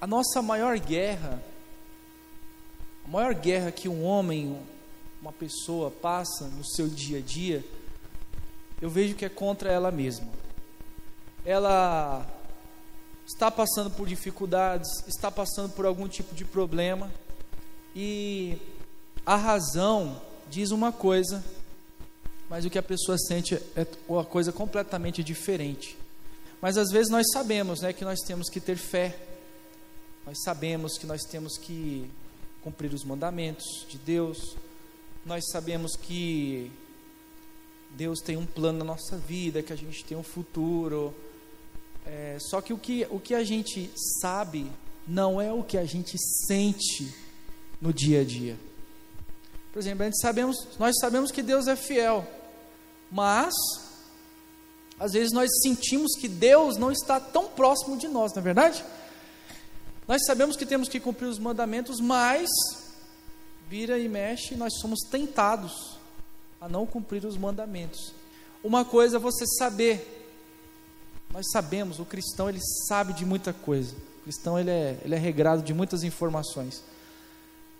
a nossa maior guerra, a maior guerra que um homem, uma pessoa passa no seu dia a dia, eu vejo que é contra ela mesma. Ela está passando por dificuldades, está passando por algum tipo de problema, e a razão diz uma coisa, mas o que a pessoa sente é uma coisa completamente diferente. Mas às vezes nós sabemos né, que nós temos que ter fé, nós sabemos que nós temos que cumprir os mandamentos de Deus, nós sabemos que Deus tem um plano na nossa vida, que a gente tem um futuro. É, só que o, que o que a gente sabe não é o que a gente sente no dia a dia. Por exemplo, a gente sabemos, nós sabemos que Deus é fiel, mas às vezes nós sentimos que Deus não está tão próximo de nós, não é verdade? Nós sabemos que temos que cumprir os mandamentos, mas vira e mexe, nós somos tentados a não cumprir os mandamentos. Uma coisa é você saber. Nós sabemos, o cristão ele sabe de muita coisa. O cristão ele é, ele é regrado de muitas informações.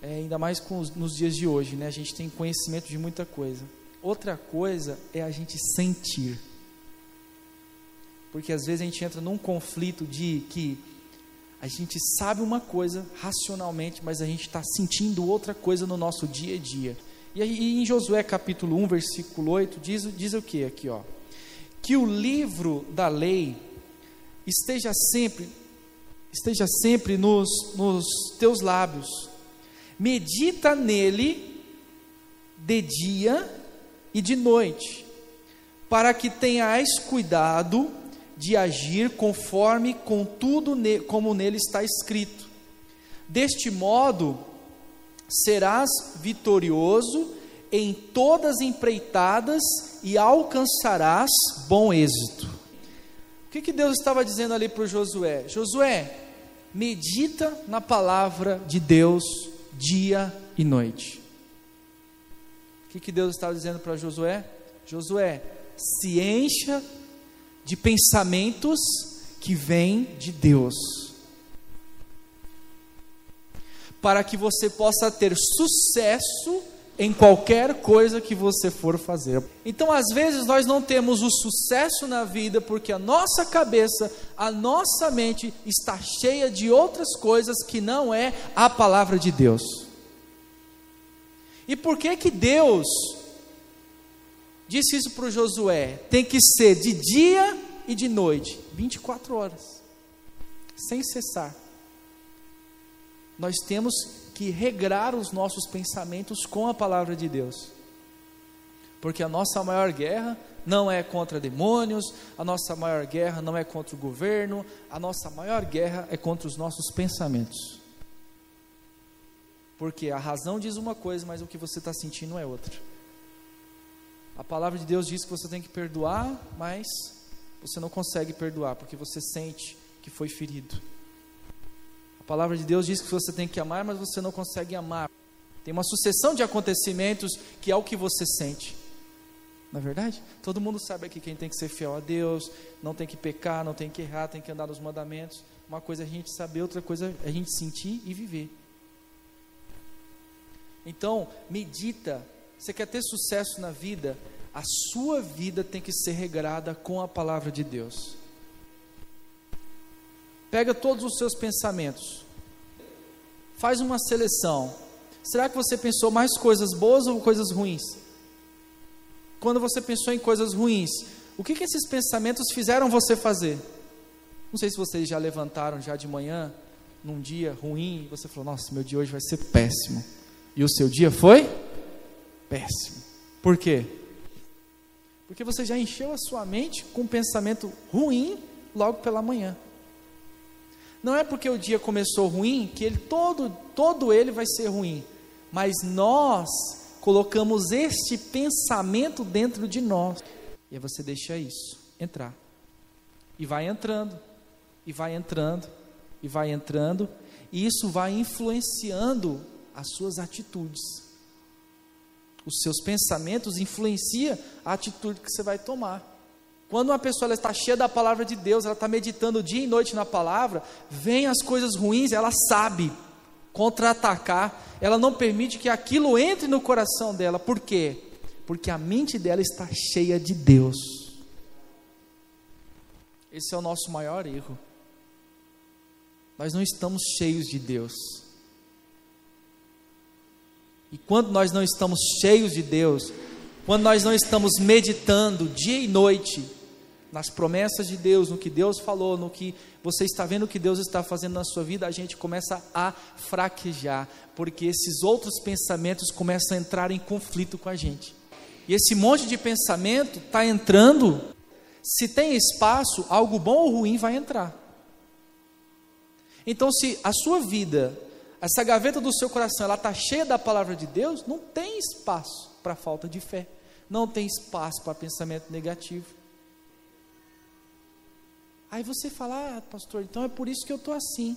É, ainda mais os, nos dias de hoje, né? A gente tem conhecimento de muita coisa. Outra coisa é a gente sentir. Porque às vezes a gente entra num conflito de que a gente sabe uma coisa racionalmente, mas a gente está sentindo outra coisa no nosso dia a dia. E aí, em Josué capítulo 1, versículo 8, diz, diz o que aqui, ó? Que o livro da lei esteja sempre, esteja sempre nos, nos teus lábios. Medita nele de dia e de noite, para que tenhais cuidado de agir conforme com tudo como nele está escrito. Deste modo, serás vitorioso em todas as empreitadas e alcançarás bom êxito. O que, que Deus estava dizendo ali para Josué? Josué, medita na palavra de Deus dia e noite. O que, que Deus estava dizendo para Josué? Josué, se encha de pensamentos que vêm de Deus, para que você possa ter sucesso em qualquer coisa que você for fazer. Então, às vezes, nós não temos o sucesso na vida porque a nossa cabeça, a nossa mente está cheia de outras coisas que não é a palavra de Deus. E por que que Deus disse isso para o Josué: tem que ser de dia e de noite, 24 horas, sem cessar. Nós temos que regrar os nossos pensamentos com a palavra de Deus, porque a nossa maior guerra não é contra demônios, a nossa maior guerra não é contra o governo, a nossa maior guerra é contra os nossos pensamentos. Porque a razão diz uma coisa, mas o que você está sentindo é outra. A palavra de Deus diz que você tem que perdoar, mas você não consegue perdoar porque você sente que foi ferido. A palavra de Deus diz que você tem que amar, mas você não consegue amar. Tem uma sucessão de acontecimentos que é o que você sente. Na é verdade, todo mundo sabe aqui quem tem que ser fiel a Deus, não tem que pecar, não tem que errar, tem que andar nos mandamentos. Uma coisa é a gente saber, outra coisa é a gente sentir e viver. Então, medita você quer ter sucesso na vida? A sua vida tem que ser regrada com a palavra de Deus. Pega todos os seus pensamentos, faz uma seleção. Será que você pensou mais coisas boas ou coisas ruins? Quando você pensou em coisas ruins, o que, que esses pensamentos fizeram você fazer? Não sei se vocês já levantaram já de manhã, num dia ruim, e você falou: Nossa, meu dia hoje vai ser péssimo. E o seu dia foi? Péssimo. Por quê? Porque você já encheu a sua mente com um pensamento ruim logo pela manhã. Não é porque o dia começou ruim que ele todo todo ele vai ser ruim, mas nós colocamos este pensamento dentro de nós. E aí você deixa isso entrar. E vai entrando, e vai entrando, e vai entrando, e isso vai influenciando as suas atitudes os seus pensamentos influencia a atitude que você vai tomar. Quando uma pessoa está cheia da palavra de Deus, ela está meditando dia e noite na palavra, vem as coisas ruins, ela sabe contra-atacar, ela não permite que aquilo entre no coração dela. Por quê? Porque a mente dela está cheia de Deus. Esse é o nosso maior erro. Nós não estamos cheios de Deus. E quando nós não estamos cheios de Deus, quando nós não estamos meditando dia e noite nas promessas de Deus, no que Deus falou, no que você está vendo que Deus está fazendo na sua vida, a gente começa a fraquejar, porque esses outros pensamentos começam a entrar em conflito com a gente. E esse monte de pensamento está entrando, se tem espaço, algo bom ou ruim vai entrar. Então, se a sua vida, essa gaveta do seu coração, ela está cheia da palavra de Deus, não tem espaço para falta de fé não tem espaço para pensamento negativo. Aí você fala, ah, pastor, então é por isso que eu estou assim.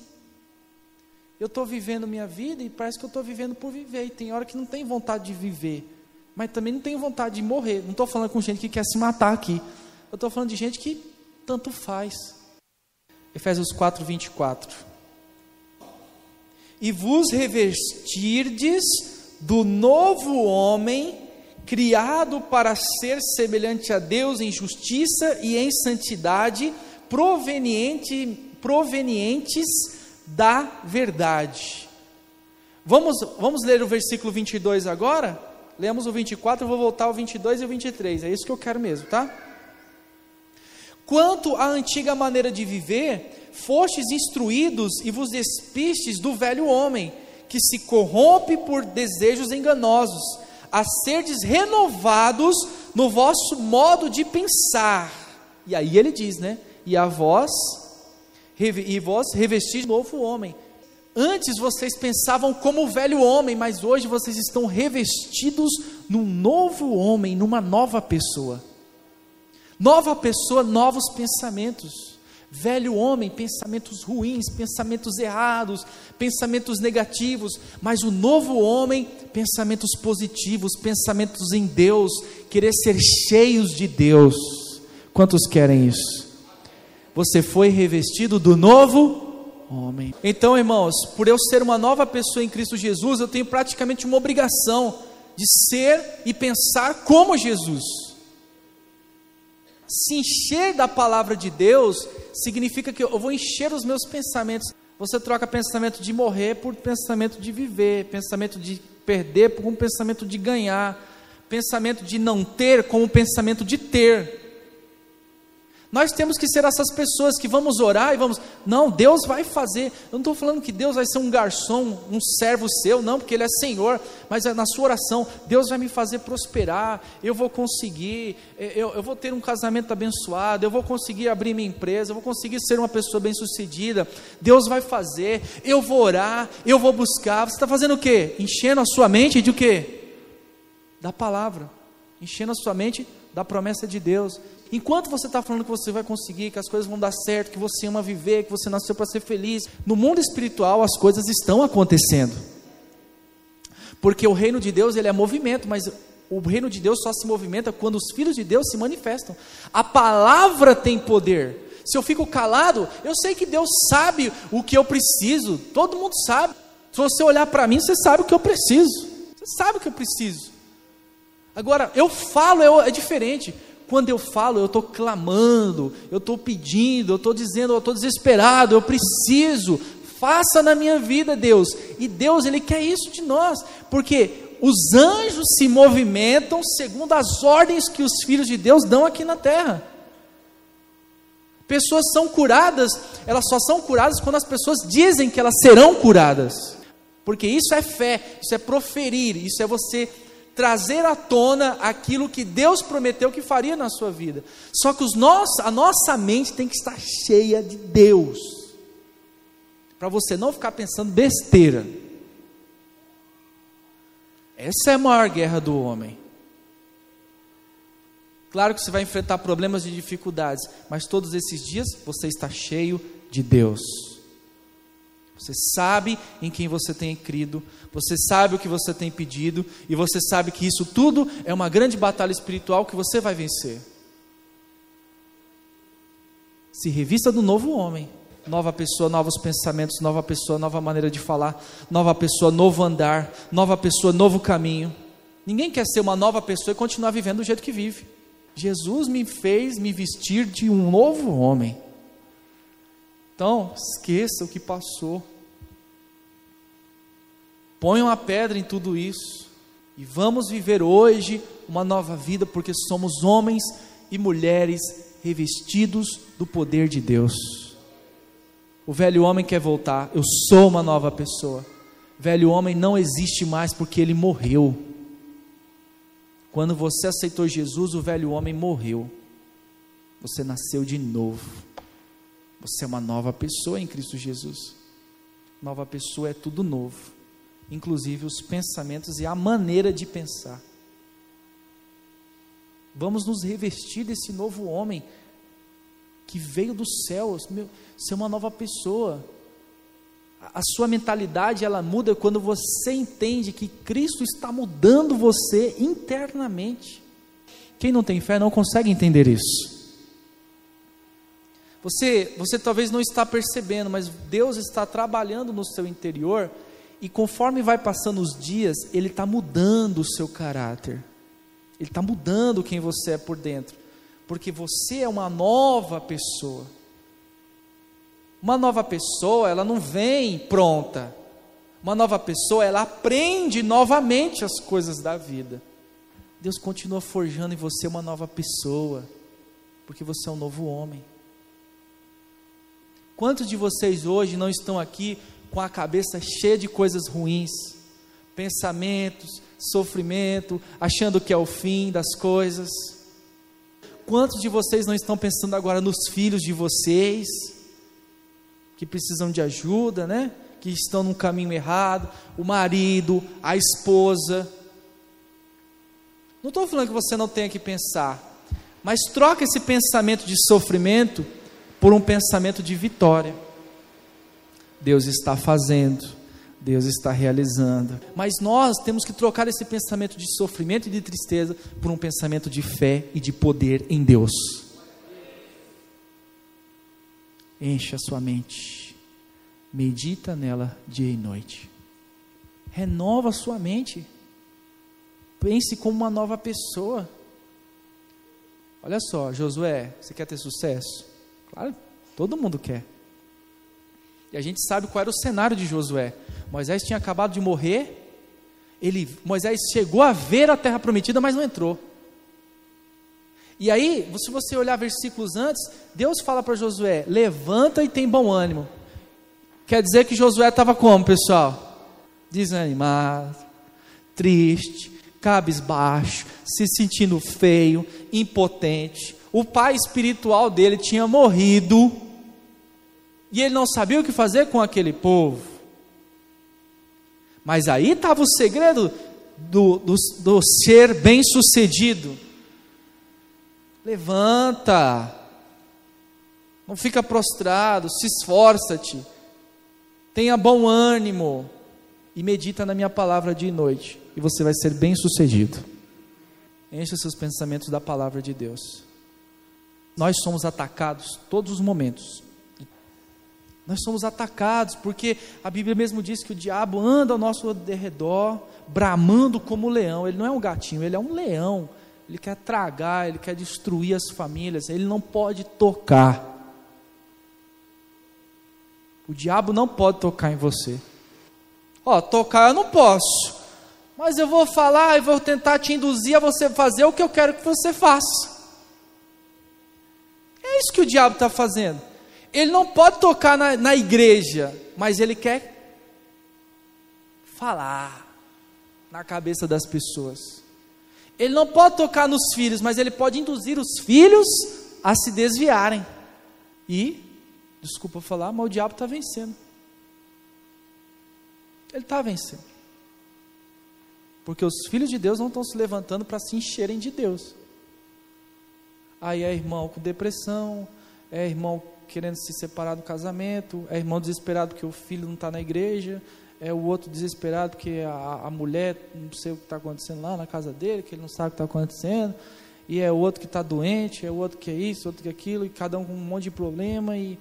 Eu estou vivendo minha vida e parece que eu estou vivendo por viver. E tem hora que não tem vontade de viver, mas também não tem vontade de morrer. Não estou falando com gente que quer se matar aqui. Eu estou falando de gente que tanto faz. Efésios 4, 24. E vos revestirdes do novo homem criado para ser semelhante a Deus em justiça e em santidade, proveniente, provenientes da verdade. Vamos, vamos ler o versículo 22 agora? Lemos o 24, eu vou voltar ao 22 e o 23, é isso que eu quero mesmo, tá? Quanto à antiga maneira de viver, fostes instruídos e vos despistes do velho homem, que se corrompe por desejos enganosos a serdes renovados no vosso modo de pensar. E aí ele diz, né? E a vós, e vós revestis novo homem. Antes vocês pensavam como o velho homem, mas hoje vocês estão revestidos num novo homem, numa nova pessoa. Nova pessoa, novos pensamentos. Velho homem, pensamentos ruins, pensamentos errados, pensamentos negativos, mas o novo homem, pensamentos positivos, pensamentos em Deus, querer ser cheios de Deus. Quantos querem isso? Você foi revestido do novo homem. Então, irmãos, por eu ser uma nova pessoa em Cristo Jesus, eu tenho praticamente uma obrigação de ser e pensar como Jesus se encher da palavra de Deus significa que eu vou encher os meus pensamentos. Você troca pensamento de morrer por pensamento de viver, pensamento de perder por um pensamento de ganhar, pensamento de não ter como pensamento de ter. Nós temos que ser essas pessoas que vamos orar e vamos, não, Deus vai fazer. Eu não estou falando que Deus vai ser um garçom, um servo seu, não, porque Ele é Senhor, mas é na sua oração, Deus vai me fazer prosperar, eu vou conseguir, é, eu, eu vou ter um casamento abençoado, eu vou conseguir abrir minha empresa, eu vou conseguir ser uma pessoa bem-sucedida. Deus vai fazer, eu vou orar, eu vou buscar. Você está fazendo o quê? Enchendo a sua mente de o quê? Da palavra, enchendo a sua mente da promessa de Deus. Enquanto você está falando que você vai conseguir, que as coisas vão dar certo, que você ama viver, que você nasceu para ser feliz, no mundo espiritual as coisas estão acontecendo. Porque o reino de Deus ele é movimento, mas o reino de Deus só se movimenta quando os filhos de Deus se manifestam. A palavra tem poder. Se eu fico calado, eu sei que Deus sabe o que eu preciso. Todo mundo sabe. Se você olhar para mim, você sabe o que eu preciso. Você sabe o que eu preciso. Agora, eu falo é, é diferente. Quando eu falo, eu estou clamando, eu estou pedindo, eu estou dizendo, eu estou desesperado, eu preciso, faça na minha vida, Deus. E Deus, Ele quer isso de nós, porque os anjos se movimentam segundo as ordens que os filhos de Deus dão aqui na terra. Pessoas são curadas, elas só são curadas quando as pessoas dizem que elas serão curadas. Porque isso é fé, isso é proferir, isso é você trazer à tona aquilo que Deus prometeu que faria na sua vida. Só que os nós, a nossa mente tem que estar cheia de Deus. Para você não ficar pensando besteira. Essa é a maior guerra do homem. Claro que você vai enfrentar problemas e dificuldades, mas todos esses dias você está cheio de Deus. Você sabe em quem você tem crido, você sabe o que você tem pedido, e você sabe que isso tudo é uma grande batalha espiritual que você vai vencer. Se revista do novo homem. Nova pessoa, novos pensamentos, nova pessoa, nova maneira de falar, nova pessoa, novo andar, nova pessoa, novo caminho. Ninguém quer ser uma nova pessoa e continuar vivendo do jeito que vive. Jesus me fez me vestir de um novo homem. Então, esqueça o que passou. Ponha uma pedra em tudo isso. E vamos viver hoje uma nova vida, porque somos homens e mulheres revestidos do poder de Deus. O velho homem quer voltar, eu sou uma nova pessoa. Velho homem não existe mais porque ele morreu. Quando você aceitou Jesus, o velho homem morreu. Você nasceu de novo. Você é uma nova pessoa em Cristo Jesus. Nova pessoa é tudo novo, inclusive os pensamentos e a maneira de pensar. Vamos nos revestir desse novo homem que veio dos céus, meu, ser uma nova pessoa. A sua mentalidade ela muda quando você entende que Cristo está mudando você internamente. Quem não tem fé não consegue entender isso. Você, você talvez não está percebendo, mas Deus está trabalhando no seu interior e conforme vai passando os dias, Ele está mudando o seu caráter. Ele está mudando quem você é por dentro, porque você é uma nova pessoa. Uma nova pessoa, ela não vem pronta. Uma nova pessoa, ela aprende novamente as coisas da vida. Deus continua forjando em você uma nova pessoa, porque você é um novo homem. Quantos de vocês hoje não estão aqui com a cabeça cheia de coisas ruins, pensamentos, sofrimento, achando que é o fim das coisas? Quantos de vocês não estão pensando agora nos filhos de vocês, que precisam de ajuda, né? Que estão num caminho errado, o marido, a esposa. Não estou falando que você não tenha que pensar, mas troca esse pensamento de sofrimento por um pensamento de vitória. Deus está fazendo, Deus está realizando. Mas nós temos que trocar esse pensamento de sofrimento e de tristeza por um pensamento de fé e de poder em Deus. Encha a sua mente, medita nela dia e noite. Renova a sua mente. Pense como uma nova pessoa. Olha só, Josué, você quer ter sucesso? Claro, todo mundo quer. E a gente sabe qual era o cenário de Josué. Moisés tinha acabado de morrer. Ele, Moisés chegou a ver a terra prometida, mas não entrou. E aí, se você olhar versículos antes, Deus fala para Josué: levanta e tem bom ânimo. Quer dizer que Josué estava como, pessoal? Desanimado, triste, cabisbaixo, se sentindo feio, impotente, o pai espiritual dele tinha morrido e ele não sabia o que fazer com aquele povo. Mas aí estava o segredo do, do, do ser bem-sucedido. Levanta, não fica prostrado, se esforça-te, tenha bom ânimo e medita na minha palavra dia e noite, e você vai ser bem-sucedido. Enche seus pensamentos da palavra de Deus nós somos atacados todos os momentos. Nós somos atacados porque a Bíblia mesmo diz que o diabo anda ao nosso derredor, bramando como leão. Ele não é um gatinho, ele é um leão. Ele quer tragar, ele quer destruir as famílias, ele não pode tocar. O diabo não pode tocar em você. Ó, tocar eu não posso, mas eu vou falar e vou tentar te induzir a você fazer o que eu quero que você faça. Isso que o diabo está fazendo. Ele não pode tocar na, na igreja, mas ele quer falar na cabeça das pessoas. Ele não pode tocar nos filhos, mas ele pode induzir os filhos a se desviarem. E, desculpa falar, mas o diabo está vencendo. Ele está vencendo. Porque os filhos de Deus não estão se levantando para se encherem de Deus. Aí é irmão com depressão, é irmão querendo se separar do casamento, é irmão desesperado porque o filho não está na igreja, é o outro desesperado porque a, a mulher não sei o que está acontecendo lá na casa dele, que ele não sabe o que está acontecendo. e é o outro que está doente, é o outro que é isso, outro que é aquilo, e cada um com um monte de problema, e,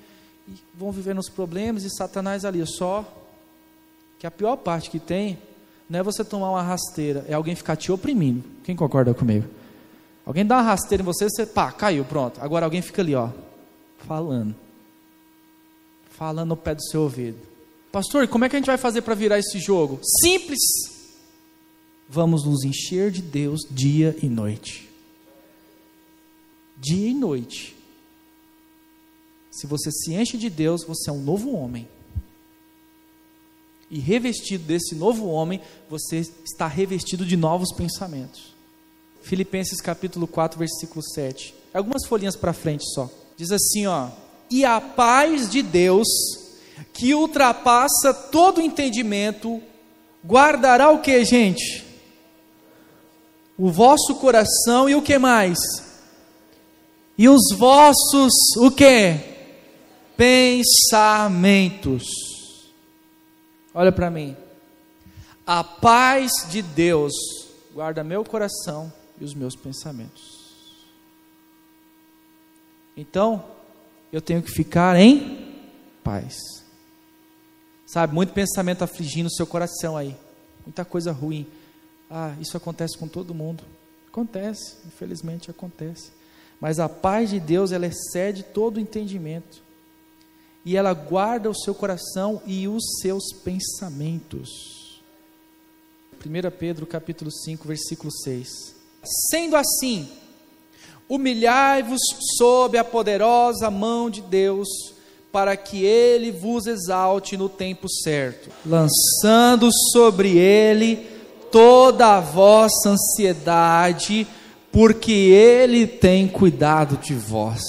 e vão vivendo os problemas, e Satanás ali, só que a pior parte que tem não é você tomar uma rasteira, é alguém ficar te oprimindo. Quem concorda comigo? Alguém dá uma rasteira em você, você pá, caiu, pronto. Agora alguém fica ali, ó, falando. Falando no pé do seu ouvido. Pastor, como é que a gente vai fazer para virar esse jogo? Simples. Vamos nos encher de Deus dia e noite. Dia e noite. Se você se enche de Deus, você é um novo homem. E revestido desse novo homem, você está revestido de novos pensamentos. Filipenses capítulo 4, versículo 7. Algumas folhinhas para frente só. Diz assim, ó: "E a paz de Deus, que ultrapassa todo entendimento, guardará o que, gente? O vosso coração e o que mais? E os vossos o que? Pensamentos. Olha para mim. A paz de Deus guarda meu coração e os meus pensamentos. Então, eu tenho que ficar em paz. Sabe, muito pensamento afligindo o seu coração aí. Muita coisa ruim. Ah, isso acontece com todo mundo. Acontece, infelizmente acontece. Mas a paz de Deus, ela excede todo entendimento. E ela guarda o seu coração e os seus pensamentos. 1 Pedro capítulo 5, versículo 6. Sendo assim, humilhai-vos sob a poderosa mão de Deus, para que ele vos exalte no tempo certo, lançando sobre ele toda a vossa ansiedade, porque ele tem cuidado de vós.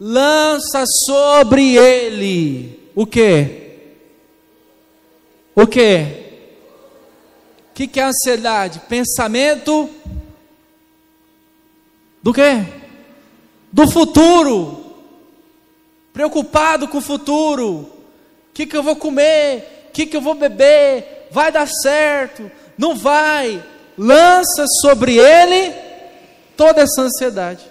Lança sobre ele o que? O que? Que, que é ansiedade? Pensamento do quê? Do futuro. Preocupado com o futuro. O que, que eu vou comer? O que, que eu vou beber? Vai dar certo? Não vai? Lança sobre ele toda essa ansiedade.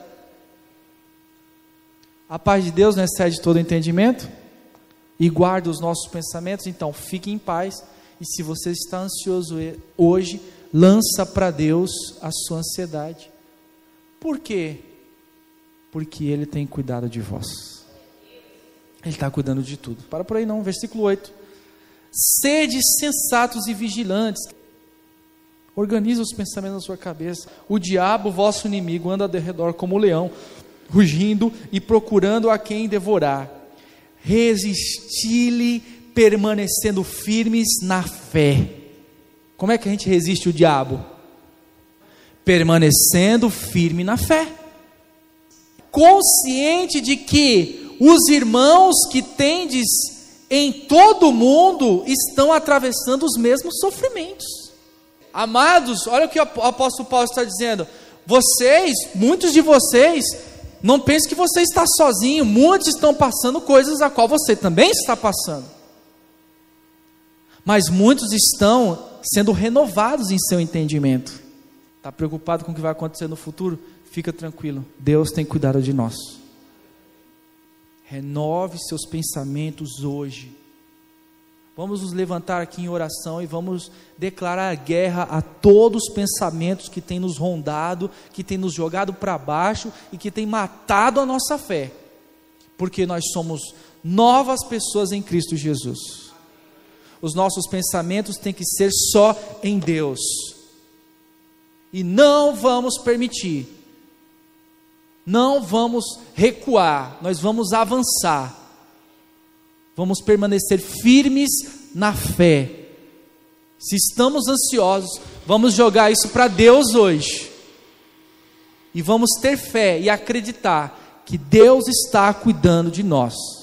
A paz de Deus não excede todo entendimento e guarda os nossos pensamentos, então fique em paz e se você está ansioso hoje, lança para Deus a sua ansiedade. Por quê? Porque Ele tem cuidado de vós. Ele está cuidando de tudo. Para por aí não, versículo 8. Sede sensatos e vigilantes. Organize os pensamentos na sua cabeça. O diabo, vosso inimigo, anda ao redor como um leão, rugindo e procurando a quem devorar. Resisti-lhe permanecendo firmes na fé. Como é que a gente resiste o diabo? Permanecendo firme na fé. Consciente de que os irmãos que tendes em todo o mundo estão atravessando os mesmos sofrimentos. Amados, olha o que o apóstolo Paulo está dizendo. Vocês, muitos de vocês, não pensem que você está sozinho, muitos estão passando coisas a qual você também está passando mas muitos estão sendo renovados em seu entendimento. Está preocupado com o que vai acontecer no futuro? Fica tranquilo, Deus tem cuidado de nós. Renove seus pensamentos hoje. Vamos nos levantar aqui em oração e vamos declarar guerra a todos os pensamentos que têm nos rondado, que têm nos jogado para baixo e que têm matado a nossa fé, porque nós somos novas pessoas em Cristo Jesus os nossos pensamentos têm que ser só em Deus. E não vamos permitir, não vamos recuar, nós vamos avançar, vamos permanecer firmes na fé. Se estamos ansiosos, vamos jogar isso para Deus hoje. E vamos ter fé e acreditar que Deus está cuidando de nós.